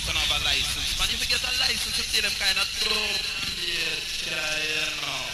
straight and have license. Man, if you get a license, you see them kind of... Yeah, you know.